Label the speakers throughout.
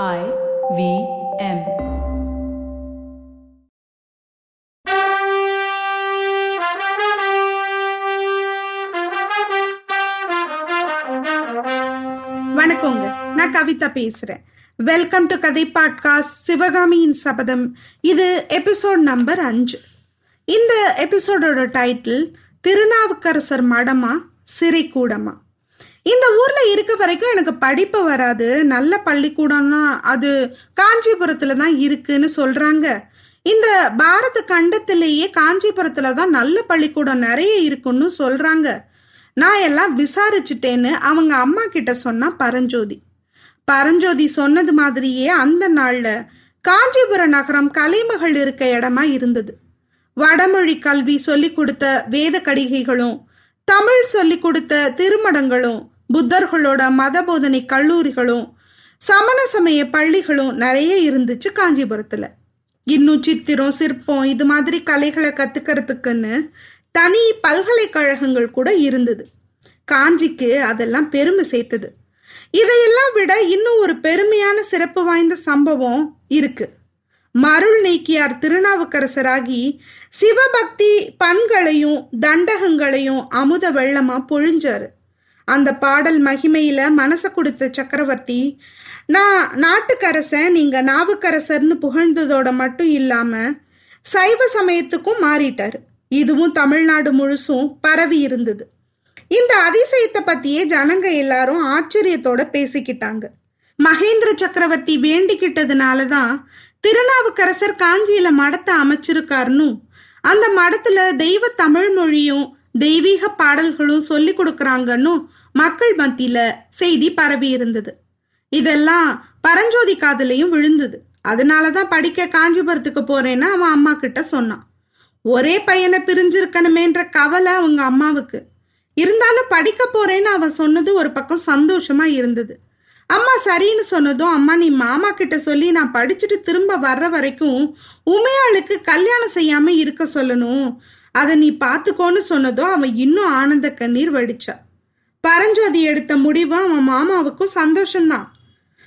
Speaker 1: I V M.
Speaker 2: வணக்கங்க. நான் கவிதா பேசுறேன். வெல்கம் டு கதை பாட்காஸ்ட் சிவகாமியின் சபதம். இது எபிசோட் நம்பர் அஞ்சு. இந்த எபிசோடோட டைட்டில் திருநாவுக்கரசர் மடமா சிறை கூடமா இந்த ஊர்ல இருக்க வரைக்கும் எனக்கு படிப்பு வராது. நல்ல பள்ளிக்கூடம்னா அது காஞ்சிபுரத்துல தான் இருக்குன்னு சொல்றாங்க. இந்த பாரத கண்டத்திலேயே காஞ்சிபுரத்துல தான் நல்ல பள்ளிக்கூடம் நிறைய இருக்குன்னு சொல்றாங்க. நான் எல்லாம் விசாரிச்சுட்டேன்னு அவங்க அம்மா கிட்ட சொன்னா பரஞ்சோதி. பரஞ்சோதி சொன்னது மாதிரியே அந்த நாள்ல காஞ்சிபுர நகரம் கலைமகள் இருக்க இடமா இருந்தது. வடமொழி கல்வி சொல்லி கொடுத்த வேத கடிகைகளும் தமிழ் சொல்லி கொடுத்த திருமடங்களும் புத்தர்களோட மத போதனை கல்லூரிகளும் சமண சமய பள்ளிகளும் நிறைய இருந்துச்சு காஞ்சிபுரத்துல. இன்னும் சித்திரம் சிற்பம் இது மாதிரி கலைகளை கத்துக்கிறதுக்குன்னு தனி பல்கலைக்கழகங்கள் கூட இருந்தது. காஞ்சிக்கு அதெல்லாம் பெருமை சேர்த்தது. இதையெல்லாம் விட இன்னும் ஒரு பெருமையான சிறப்பு வாய்ந்த சம்பவம் இருக்கு. மருள் நீக்கியார் திருநாவுக்கரசராகி சிவபக்தி பண்களையும் தண்டகங்களையும் அமுத வெள்ளமா பொழிஞ்சாரு. அந்த பாடல் மகிமையில மனச கொடுத்த சக்கரவர்த்தி நான் நாட்டுக்கரசன் நீங்க நாவுக்கரசர்னு புகழ்ந்ததோட மட்டும் இல்லாம சைவ சமயத்துக்கும் மாறிட்டார். இதுவும் தமிழ்நாடு முழுசும் பரவி இருந்தது. இந்த அதிசயத்தை பத்தியே ஜனங்க எல்லாரும் ஆச்சரியத்தோட பேசிக்கிட்டாங்க. மகேந்திர சக்கரவர்த்தி வேண்டிக்கிட்டதுனால தான் திருநாவுக்கரசர் காஞ்சியில மடத்தை அமைச்சிருக்காருன்னு அந்த மடத்துல தெய்வ தமிழ் மொழியும் தெய்வீக பாடல்களும் சொல்லி கொடுக்கறாங்கன்னு மக்கள் மத்தியில செய்தி பரவி இருந்தது. இதெல்லாம் பரஞ்சோதி காதலையும் விழுந்தது. அதனாலதான் படிக்க காஞ்சிபுரத்துக்கு போறேன்னு அவன் அம்மா கிட்ட சொன்னான். ஒரே பையனை பிரிஞ்சிருக்கணுமேன்ற கவலை அவங்க அம்மாவுக்கு. இருந்தாலும் படிக்க போறேன்னு அவன் சொன்னது ஒரு பக்கம் சந்தோஷமா இருந்தது. அம்மா சரின்னு சொன்னதும் அம்மா நீ மாமா கிட்ட சொல்லி நான் படிச்சுட்டு திரும்ப வர்ற வரைக்கும் உமையாளுக்கு கல்யாணம் செய்யாம இருக்க சொல்லணும். அதை நீ பார்த்துக்கோன்னு சொன்னதும் அவன் இன்னும் ஆனந்த கண்ணீர் வடிச்சா. பரஞ்சோதி எடுத்த முடிவு அவன் மாமாவுக்கும் சந்தோஷம்தான்.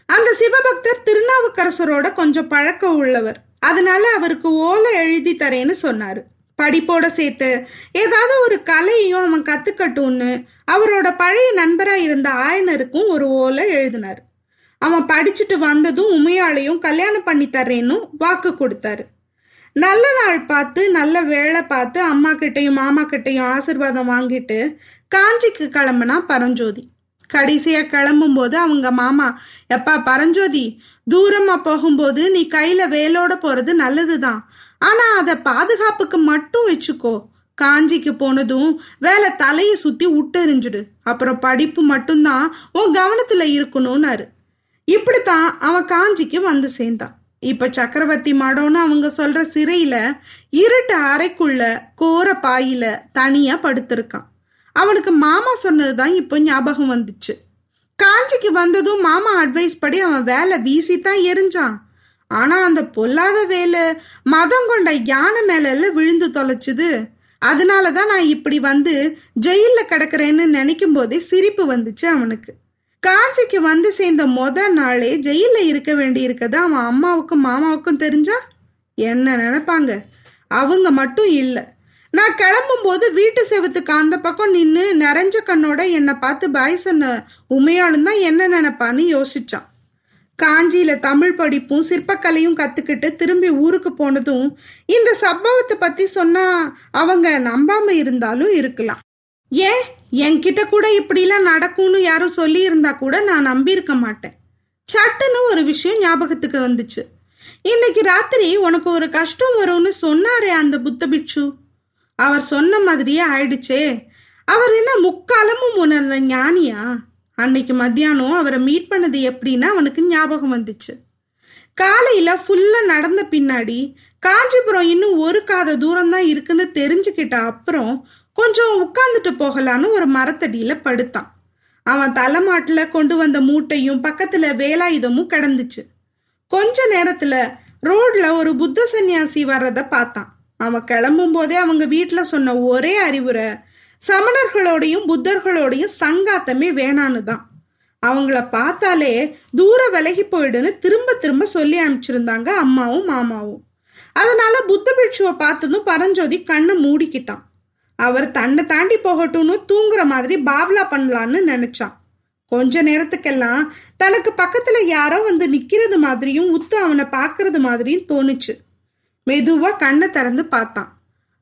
Speaker 2: அந்த சிவபக்தர் திருநாவுக்கரசரோட கொஞ்சம் பழக்கம் உள்ளவர். அதனால அவருக்கு ஓலை எழுதி தரேன்னு சொன்னாரு. படிப்போட சேர்த்து ஏதாவது ஒரு கலையும் அவன் கத்துக்கட்டும்னு அவரோட பழைய நண்பராக இருந்த ஆயனருக்கும் ஒரு ஓலை எழுதினார். அவன் படிச்சுட்டு வந்ததும் உமையாளையும் கல்யாணம் பண்ணி தர்றேன்னு வாக்கு கொடுத்தாரு. நல்ல நாள் பார்த்து நல்ல வேலை பார்த்து அம்மா கிட்டையும் மாமா கிட்டையும் ஆசிர்வாதம் வாங்கிட்டு காஞ்சிக்கு கிளம்புனா பரஞ்சோதி. கடைசியாக கிளம்பும் போது அவங்க மாமா எப்பா பரஞ்சோதி தூரமாக போகும்போது நீ கையில் வேலோட நல்லது தான் ஆனால் அதை பாதுகாப்புக்கு மட்டும் வச்சுக்கோ. காஞ்சிக்கு போனதும் வேலை தலையை சுற்றி விட்டெறிஞ்சிடு அப்புறம் படிப்பு மட்டும்தான் உன் கவனத்தில் இருக்கணும்னாரு. இப்படித்தான் அவன் காஞ்சிக்கு வந்து சேர்ந்தான். இப்ப சக்கரவர்த்தி மடம்னு அவங்க சொல்ற சிறையில இருட்டு அறைக்குள்ள கோர பாயில தனியா படுத்திருக்கான். அவனுக்கு மாமா சொன்னதுதான் இப்போ ஞாபகம் வந்துச்சு. காஞ்சிக்கு வந்ததும் மாமா அட்வைஸ் படி அவன் வேலை வீசித்தான் எரிஞ்சான். ஆனா அந்த பொல்லாத வேலை மதம் கொண்ட யானை மேல எல்லாம் விழுந்து தொலைச்சுது. அதனாலதான் நான் இப்படி வந்து ஜெயில கிடக்குறேன்னு நினைக்கும் போதே சிரிப்பு வந்துச்சு அவனுக்கு. காஞ்சிக்கு வந்து சேர்ந்த மொத நாளே ஜெயில இருக்க வேண்டியிருக்கதா அவன் அம்மாவுக்கும் மாமாவுக்கும் தெரிஞ்சா? என்ன நினைப்பாங்க? அவங்க மட்டும் இல்லை. நான் கிளம்பும்போது வீட்டு செவத்துக்கு அந்த பக்கம் நின்று நிறைஞ்ச கண்ணோட என்னை பார்த்து பாய் சொன்ன உமையாலும் தான் என்ன நினைப்பான்னு யோசிச்சான். காஞ்சியில தமிழ் படிப்பும் சிற்பக்கலையும் கத்துக்கிட்டு திரும்பி ஊருக்கு போனதும் இந்த சம்பவத்தை பத்தி சொன்னா அவங்க நம்பாம இருந்தாலும் இருக்கலாம். ஏன்? என்கிட்ட கூட இப்படிலாம் நடக்கும்னு யாரும் சொல்லி இருந்தா கூட நான் நம்பியிருக்க மாட்டேன். சட்டுன்னு ஒரு விஷயம் ஞாபகத்துக்கு வந்துச்சு. இன்னைக்கு ராத்திரி உனக்கு ஒரு கஷ்டம் வரும்னு சொன்னாரே அந்த புத்த பிட்சு அவர் சொன்ன மாதிரியே ஆயிடுச்சே. அவர் என்ன முக்காலமும் உணர்ந்த ஞானியா? அன்னைக்கு மத்தியானம் அவரை மீட் பண்ணது எப்படின்னா அவனுக்கு ஞாபகம் வந்துச்சு. காலையில ஃபுல்லா நடந்த பின்னாடி காஞ்சிபுரம் இன்னும் ஒரு காத தூரம் தான் இருக்குன்னு தெரிஞ்சுக்கிட்ட அப்புறம் கொஞ்சம் உட்கார்ந்துட்டு போகலான்னு ஒரு மரத்தடியில படுத்தான். அவன் தலைமாட்டுல கொண்டு வந்த மூட்டையும் பக்கத்துல வேலாயுதமும் கிடந்துச்சு. கொஞ்ச நேரத்துல ரோட்ல ஒரு புத்த சந்நியாசி வர்றத பார்த்தான். அவன் கிளம்பும் போதே அவங்க வீட்டில் சொன்ன ஒரே அறிவுரை சமணர்களோடையும் புத்தர்களோடையும் சங்காத்தமே வேணான்னு தான் அவங்கள பார்த்தாலே தூர விலகி போயிடுன்னு திரும்ப திரும்ப சொல்லி அனுப்பிச்சிருந்தாங்க அம்மாவும் மாமாவும். அதனால புத்த பிட்சுவை பார்த்ததும் பரஞ்சோதி கண்ணை மூடிக்கிட்டான். அவர் தன்னை தாண்டி போகட்டும்னு தூங்குற மாதிரி பாவ்லா பண்ணலான்னு நினைச்சான். கொஞ்ச நேரத்துக்கெல்லாம் தனக்கு பக்கத்துல யாரோ வந்து நிக்கிறது மாதிரியும் உத்து அவனை பார்க்கறது மாதிரியும் தோணுச்சு. மெதுவா கண்ணை திறந்து பார்த்தான்.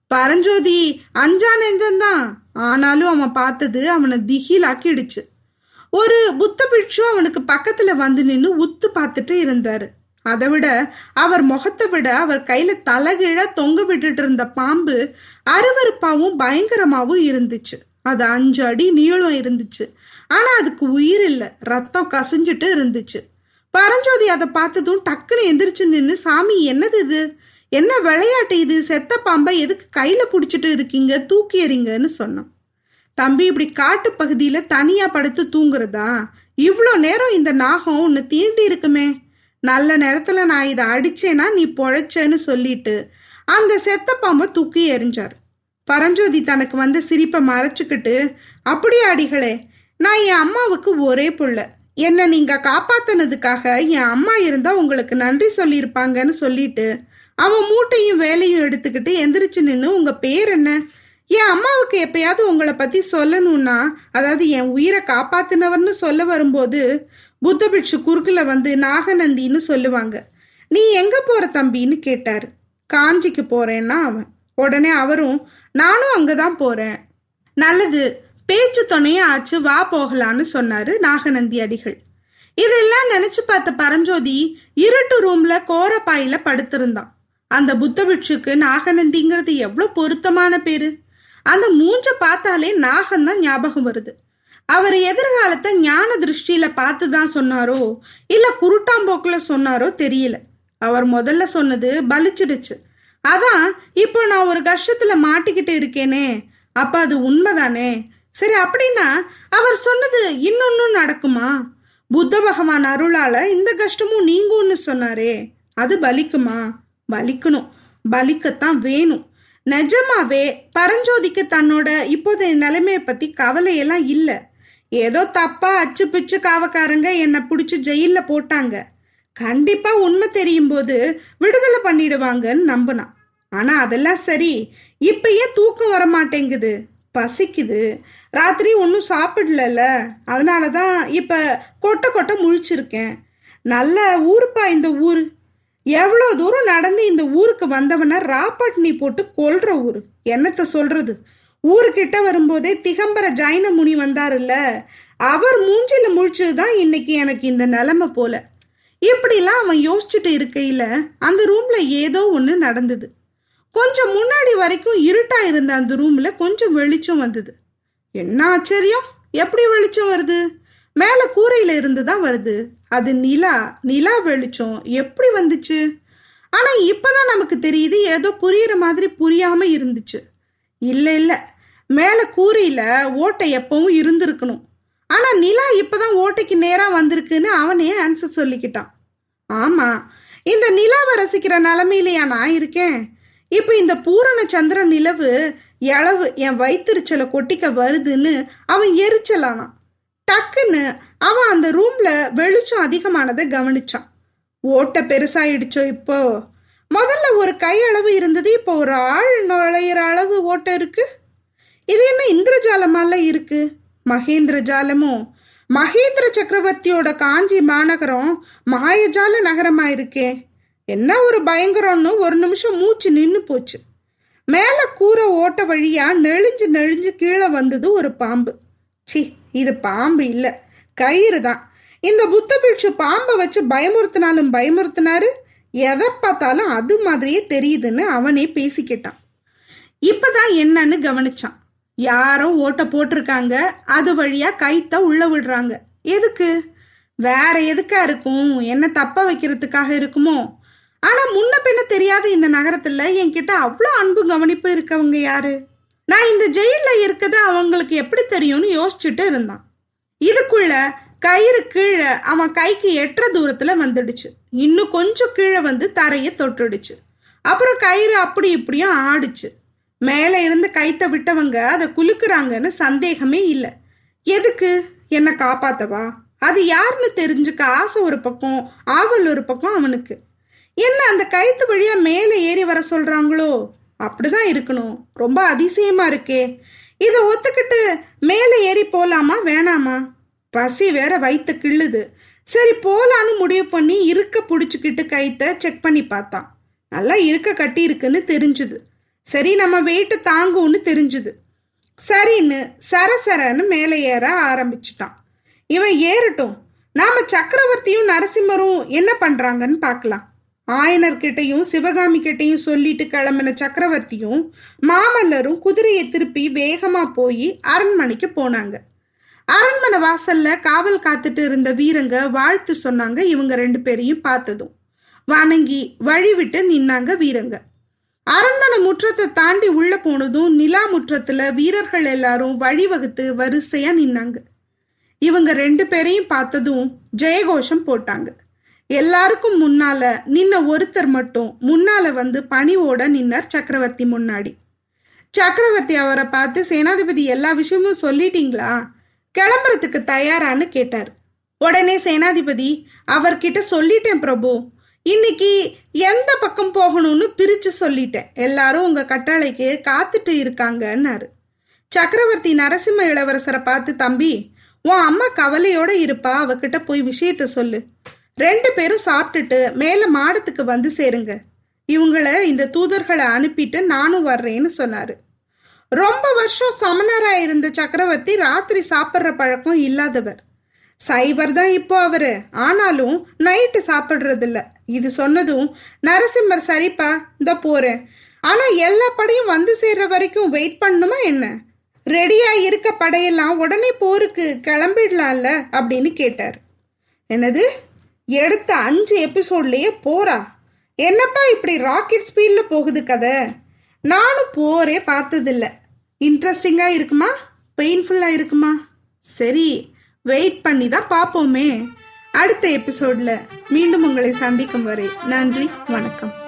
Speaker 2: பரஞ்சோதி அஞ்சா நெஞ்சந்தான் ஆனாலும் அவன் பார்த்தது அவனை திகிலாக்கிடுச்சு. ஒரு புத்த பிட்சு அவனுக்கு பக்கத்துல வந்து நின்று உத்து பார்த்துட்டு இருந்தாரு. அதை விட அவர் முகத்தை விட அவர் கையில தலைகீழ தொங்க விட்டுட்டு இருந்த பாம்பு அருவருப்பாவும் பயங்கரமாவும் இருந்துச்சு. அது அஞ்சு அடி நீளம் இருந்துச்சு. ஆனா அதுக்கு உயிர் இல்லை. ரத்தம் கசிஞ்சிட்டு இருந்துச்சு. பரஞ்சோதி அதை பார்த்ததும் டக்குன்னு எந்திரிச்சு நின்று சாமி என்னது இது? என்ன விளையாட்டு இது? செத்த பாம்பை எதுக்கு கையில பிடிச்சிட்டு இருக்கீங்க? தூக்கி எறிங்கன்னு சொன்னான். தம்பி இப்படி காட்டு பகுதியில தனியா படுத்து தூங்குறதா? இவ்வளோ நேரம் இந்த நாகம் உன்னை தீண்டி இருக்குமே. நல்ல நேரத்துல நான் இதை அடிச்சேனா நீ பொழைச்சேன்னு சொல்லிட்டு அந்த செத்த பாம்பை தூக்கி எறிஞ்சார். பரஞ்சோதி தனக்கு வந்து சிரிப்பை மறைச்சுக்கிட்டு அப்படியே அடிகளே நான் என் அம்மாவுக்கு ஒரே புள்ள. என்னை நீங்க காப்பாத்தினதுக்காக என் அம்மா இருந்தா உங்களுக்கு நன்றி சொல்லியிருப்பாங்கன்னு சொல்லிட்டு அவன் மூட்டையும் வேலையும் எடுத்துக்கிட்டு எந்திரிச்சு நின்று உங்க பேர் என்ன? என் அம்மாவுக்கு எப்பயாவது உங்களை பத்தி சொல்லணும்னா அதாவது என் உயிரை காப்பாத்தினவர்னு சொல்ல வரும்போது புத்த பிட்சு குறுக்கில் வந்து நாகநந்தின்னு சொல்லுவாங்க. நீ எங்க போற தம்பின்னு கேட்டார். காஞ்சிக்கு போறேன்னா அவன். உடனே அவரும் நானும் அங்கதான் போறேன். நல்லது பேச்சு துணையா ஆச்சு வா போகலான்னு சொன்னாரு நாகநந்தி அடிகள். இதெல்லாம் நினைச்சு பார்த்த பரஞ்சோதி இருட்டு ரூம்ல கோரப்பாயில படுத்திருந்தான். அந்த புத்த பிட்சுக்கு நாகநந்திங்கிறது எவ்வளோ பொருத்தமான பேரு. அந்த மூஞ்ச பார்த்தாலே நாகம் தான் ஞாபகம் வருது. அவர் எதிர்காலத்தை ஞான திருஷ்டியில பார்த்து தான் சொன்னாரோ? இல்ல குருட்டாம்போக்கில் சொன்னாரோ தெரியல. அவர் முதல்ல சொன்னது பலிச்சிடுச்சு. அதான் இப்போ நான் ஒரு கஷ்டத்துல மாட்டிக்கிட்டு இருக்கேனே. அப்ப அது உண்மைதானே? சரி அப்படின்னா அவர் சொன்னது இன்னொன்னு நடக்குமா? புத்த பகவான் அருளால இந்த கஷ்டமும் நீங்கும்னு சொன்னாரே. அது பலிக்குமா? பலிக்கணும். பலிக்கத்தான் வேணும். நிஜமாவே பரஞ்சோதிக்கு தன்னோட இப்போதைய நிலைமையை பத்தி கவலையெல்லாம் இல்லை. ஏதோ தப்பா அச்சு பிச்சு காவக்காரங்க என்னை பிடிச்சி ஜெயிலில் போட்டாங்க. கண்டிப்பா உண்மை தெரியும் போது விடுதலை பண்ணிடுவாங்கன்னு நம்பினான். ஆனா அதெல்லாம் சரி இப்ப ஏன் தூக்கம் வர மாட்டேங்குது பசிக்குது. ராத்திரி ஒன்றும் சாப்பிடல அதனால தான் இப்போ கொட்டை கொட்டை முழிச்சிருக்கேன். நல்ல ஊருப்பா இந்த ஊர். எவ்வளோ தூரம் நடந்து இந்த ஊருக்கு வந்தவன ராப்பட்னி போட்டு கொல்ற ஊர். என்னத்தை சொல்றது? ஊருக்கிட்ட வரும்போதே திகம்பர ஜைன முனி வந்தாருல்ல? அவர் மூஞ்சில முழிச்சது தான் இன்னைக்கு எனக்கு இந்த நிலைமை போல. இப்படிலாம் அவன் யோசிச்சுட்டு இருக்கையில அந்த ரூம்ல ஏதோ ஒன்று நடந்தது. கொஞ்சம் முன்னாடி வரைக்கும் இருட்டா இருந்த அந்த ரூம்ல கொஞ்சம் வெளிச்சம் வந்தது. என்ன ஆச்சரியம்? எப்படி வெளிச்சம் வருது? மேலே கூரையில இருந்து தான் வருது. அது நிலா நிலா வெளிச்சம். எப்படி வந்துச்சு? ஆனால் இப்போ தான் நமக்கு தெரியுது ஏதோ புரியிற மாதிரி புரியாம இருந்துச்சு. இல்லை இல்லை. மேலே கூரையில ஓட்டை எப்பவும் இருந்திருக்கணும். ஆனால் நிலா இப்பதான் ஓட்டைக்கு நேராக வந்திருக்குன்னு அவனே ஆன்சர் சொல்லிக்கிட்டான். ஆமாம் இந்த நிலாவை ரசிக்கிற நிலமையிலையா நான் இருக்கேன்? இப்போ இந்த பூரண சந்திர நிலவு எளவு என் வயிற்றுச்சலை கொட்டிக்க வருதுன்னு அவன் எரிச்சலானான். டக்குன்னு அவன் அந்த ரூம்ல வெளிச்சம் அதிகமானதை கவனிச்சான். ஓட்டை பெருசாயிடுச்சோ இப்போ? முதல்ல ஒரு கையளவு இருந்தது இப்போ ஒரு ஆள் நுழையிற அளவு ஓட்டை இருக்குது இது என்ன இந்திரஜாலமால இருக்கு? மகேந்திர ஜாலமும் மகேந்திர சக்கரவர்த்தியோட காஞ்சி மாநகரம் மாயஜால நகரமா இருக்கே என்ன ஒரு பயங்கரம்னு ஒரு நிமிஷம் மூச்சு நின்று போச்சு. மேலே கூரை ஓட்ட வழியா நெளிஞ்சு நெளிஞ்சு கீழே வந்தது ஒரு பாம்பு. சி இது பாம்பு இல்லை கயிறு தான். இந்த புத்த பிட்சு பாம்பை வச்சு பயமுறுத்தினாலும் பயமுறுத்தினாரு. எதை பார்த்தாலும் அது மாதிரியே தெரியுதுன்னு அவனே பேசிக்கிட்டான். இப்பதான் என்னன்னு கவனிச்சான். யாரோ ஓட்ட போட்டிருக்காங்க. அது வழியா கைத்த உள்ள விடுறாங்க. எதுக்கு? வேற எதுக்கா இருக்கும்? என்ன தப்ப வைக்கிறதுக்காக இருக்குமோ? ஆனா முன்ன பின்ன தெரியாத இந்த நகரத்துல என்கிட்ட அவ்வளோ அன்பு கவனிப்பு இருக்கவங்க யாரு? நான் இந்த ஜெயில இருக்கிறது அவங்களுக்கு எப்படி தெரியும்னு யோசிச்சுட்டு இருந்தான். இதுக்குள்ள கயிறு கீழே அவன் கைக்கு எட்டுற தூரத்துல வந்துடுச்சு. இன்னும் கொஞ்சம் கீழே வந்து தரைய தொட்டுடுச்சு. அப்புறம் கயிறு அப்படி இப்படியும் ஆடுச்சு. மேலே இருந்து கைத்த விட்டவங்க அதை குலுக்குறாங்கன்னு சந்தேகமே இல்லை. எதுக்கு? என்னை காப்பாத்தவா? அது யாருன்னு தெரிஞ்சுக்க ஆசை ஒரு பக்கம் ஆவல் ஒரு பக்கம் அவனுக்கு. என்ன அந்த கயிற்று வழியா மேலே ஏறி வர சொல்றாங்களோ? அப்படிதான் இருக்கணும். ரொம்ப அதிசயமா இருக்கே. இதை ஒத்துக்கிட்டு மேலே ஏறி போலாமா வேணாமா? பசி வேற வயிற்று கிள்ளுது. சரி போலான்னு முடிவு பண்ணி இருக்க பிடிச்சிக்கிட்டு கைத்த செக் பண்ணி பார்த்தான். நல்லா இருக்க கட்டி இருக்குன்னு தெரிஞ்சுது. சரி நம்ம வெயிட்டு தாங்கும்னு தெரிஞ்சுது. சரின்னு சரசரன்னு மேலே ஏற ஆரம்பிச்சிட்டான். இவன் ஏறட்டும். நாம சக்கரவர்த்தியும் நரசிம்மரும் என்ன பண்றாங்கன்னு பார்க்கலாம். ஆயனர்கிட்டையும் சிவகாமி கிட்டையும் சொல்லிட்டு கிளம்பின சக்கரவர்த்தியும் மாமல்லரும் குதிரையை திருப்பி வேகமா போய் அரண்மனைக்கு போனாங்க. அரண்மனை வாசல்ல காவல் காத்துட்டு இருந்த வீரங்க வாழ்த்து சொன்னாங்க இவங்க ரெண்டு பேரையும் பார்த்ததும். வணங்கி வழி விட்டு நின்னாங்க வீரங்க. அரண்மனை முற்றத்தை தாண்டி உள்ள போனதும் நிலா முற்றத்துல வீரர்கள் எல்லாரும் வழிவகுத்து வரிசையா நின்னாங்க. இவங்க ரெண்டு பேரையும் பார்த்ததும் ஜெயகோஷம் போட்டாங்க. எல்லாருக்கும் முன்னால நின்ன ஒருத்தர் மட்டும் முன்னால வந்து பணிவோட நின்னார் சக்கரவர்த்தி முன்னாடி. சக்கரவர்த்தி அவரை பார்த்து சேனாதிபதி எல்லா விஷயமும் சொல்லிட்டீங்களா? கிளம்புறதுக்கு தயாரான்னு கேட்டார். உடனே சேனாதிபதி அவர்கிட்ட சொல்லிட்டேன் பிரபு. இன்னைக்கு எந்த பக்கம் போகணும்னு பிரிச்சு சொல்லிட்டேன். எல்லாரும் உங்க கட்டளைக்கு காத்துட்டு இருக்காங்கன்னாரு. சக்கரவர்த்தி நரசிம்ம இளவரசரை பார்த்து தம்பி உன் அம்மா கவலையோட இருப்பா. அவகிட்ட போய் விஷயத்த சொல்லு. ரெண்டு பேரும் சாப்பிட்டுட்டு மேல மாடத்துக்கு வந்து சேருங்க. இவங்களை இந்த தூதர்களை அனுப்பிட்டு நானும் வர்றேன்னு சொன்னாரு. ரொம்ப வருஷம் சமணராக இருந்த சக்கரவர்த்தி ராத்திரி சாப்பிட்ற பழக்கம் இல்லாதவர். சைவர் தான் இப்போ அவரு. ஆனாலும் நைட்டு சாப்பிட்றதில்ல. இது சொன்னதும் நரசிம்மர் சரிப்பா இந்த போறேன் ஆனா எல்லா படையும் வந்து சேர்ற வரைக்கும் வெயிட் பண்ணுமா என்ன? ரெடியா இருக்க படையெல்லாம் உடனே போருக்கு கிளம்பிடலாம்ல அப்படின்னு கேட்டார். என்னது? எடுத்த அஞ்சு எபிசோட்லயே போறா? என்னப்பா இப்படி ராக்கெட் ஸ்பீட்ல போகுது கதை? நானும் போரே பார்த்ததில்ல. இன்ட்ரெஸ்டிங்கா இருக்குமா? பெயின்ஃபுல்லா இருக்குமா? சரி வெயிட் பண்ணி தான் பார்ப்போமே. அடுத்த எபிசோட்ல மீண்டும் உங்களை சந்திக்கும் வரை நன்றி வணக்கம்.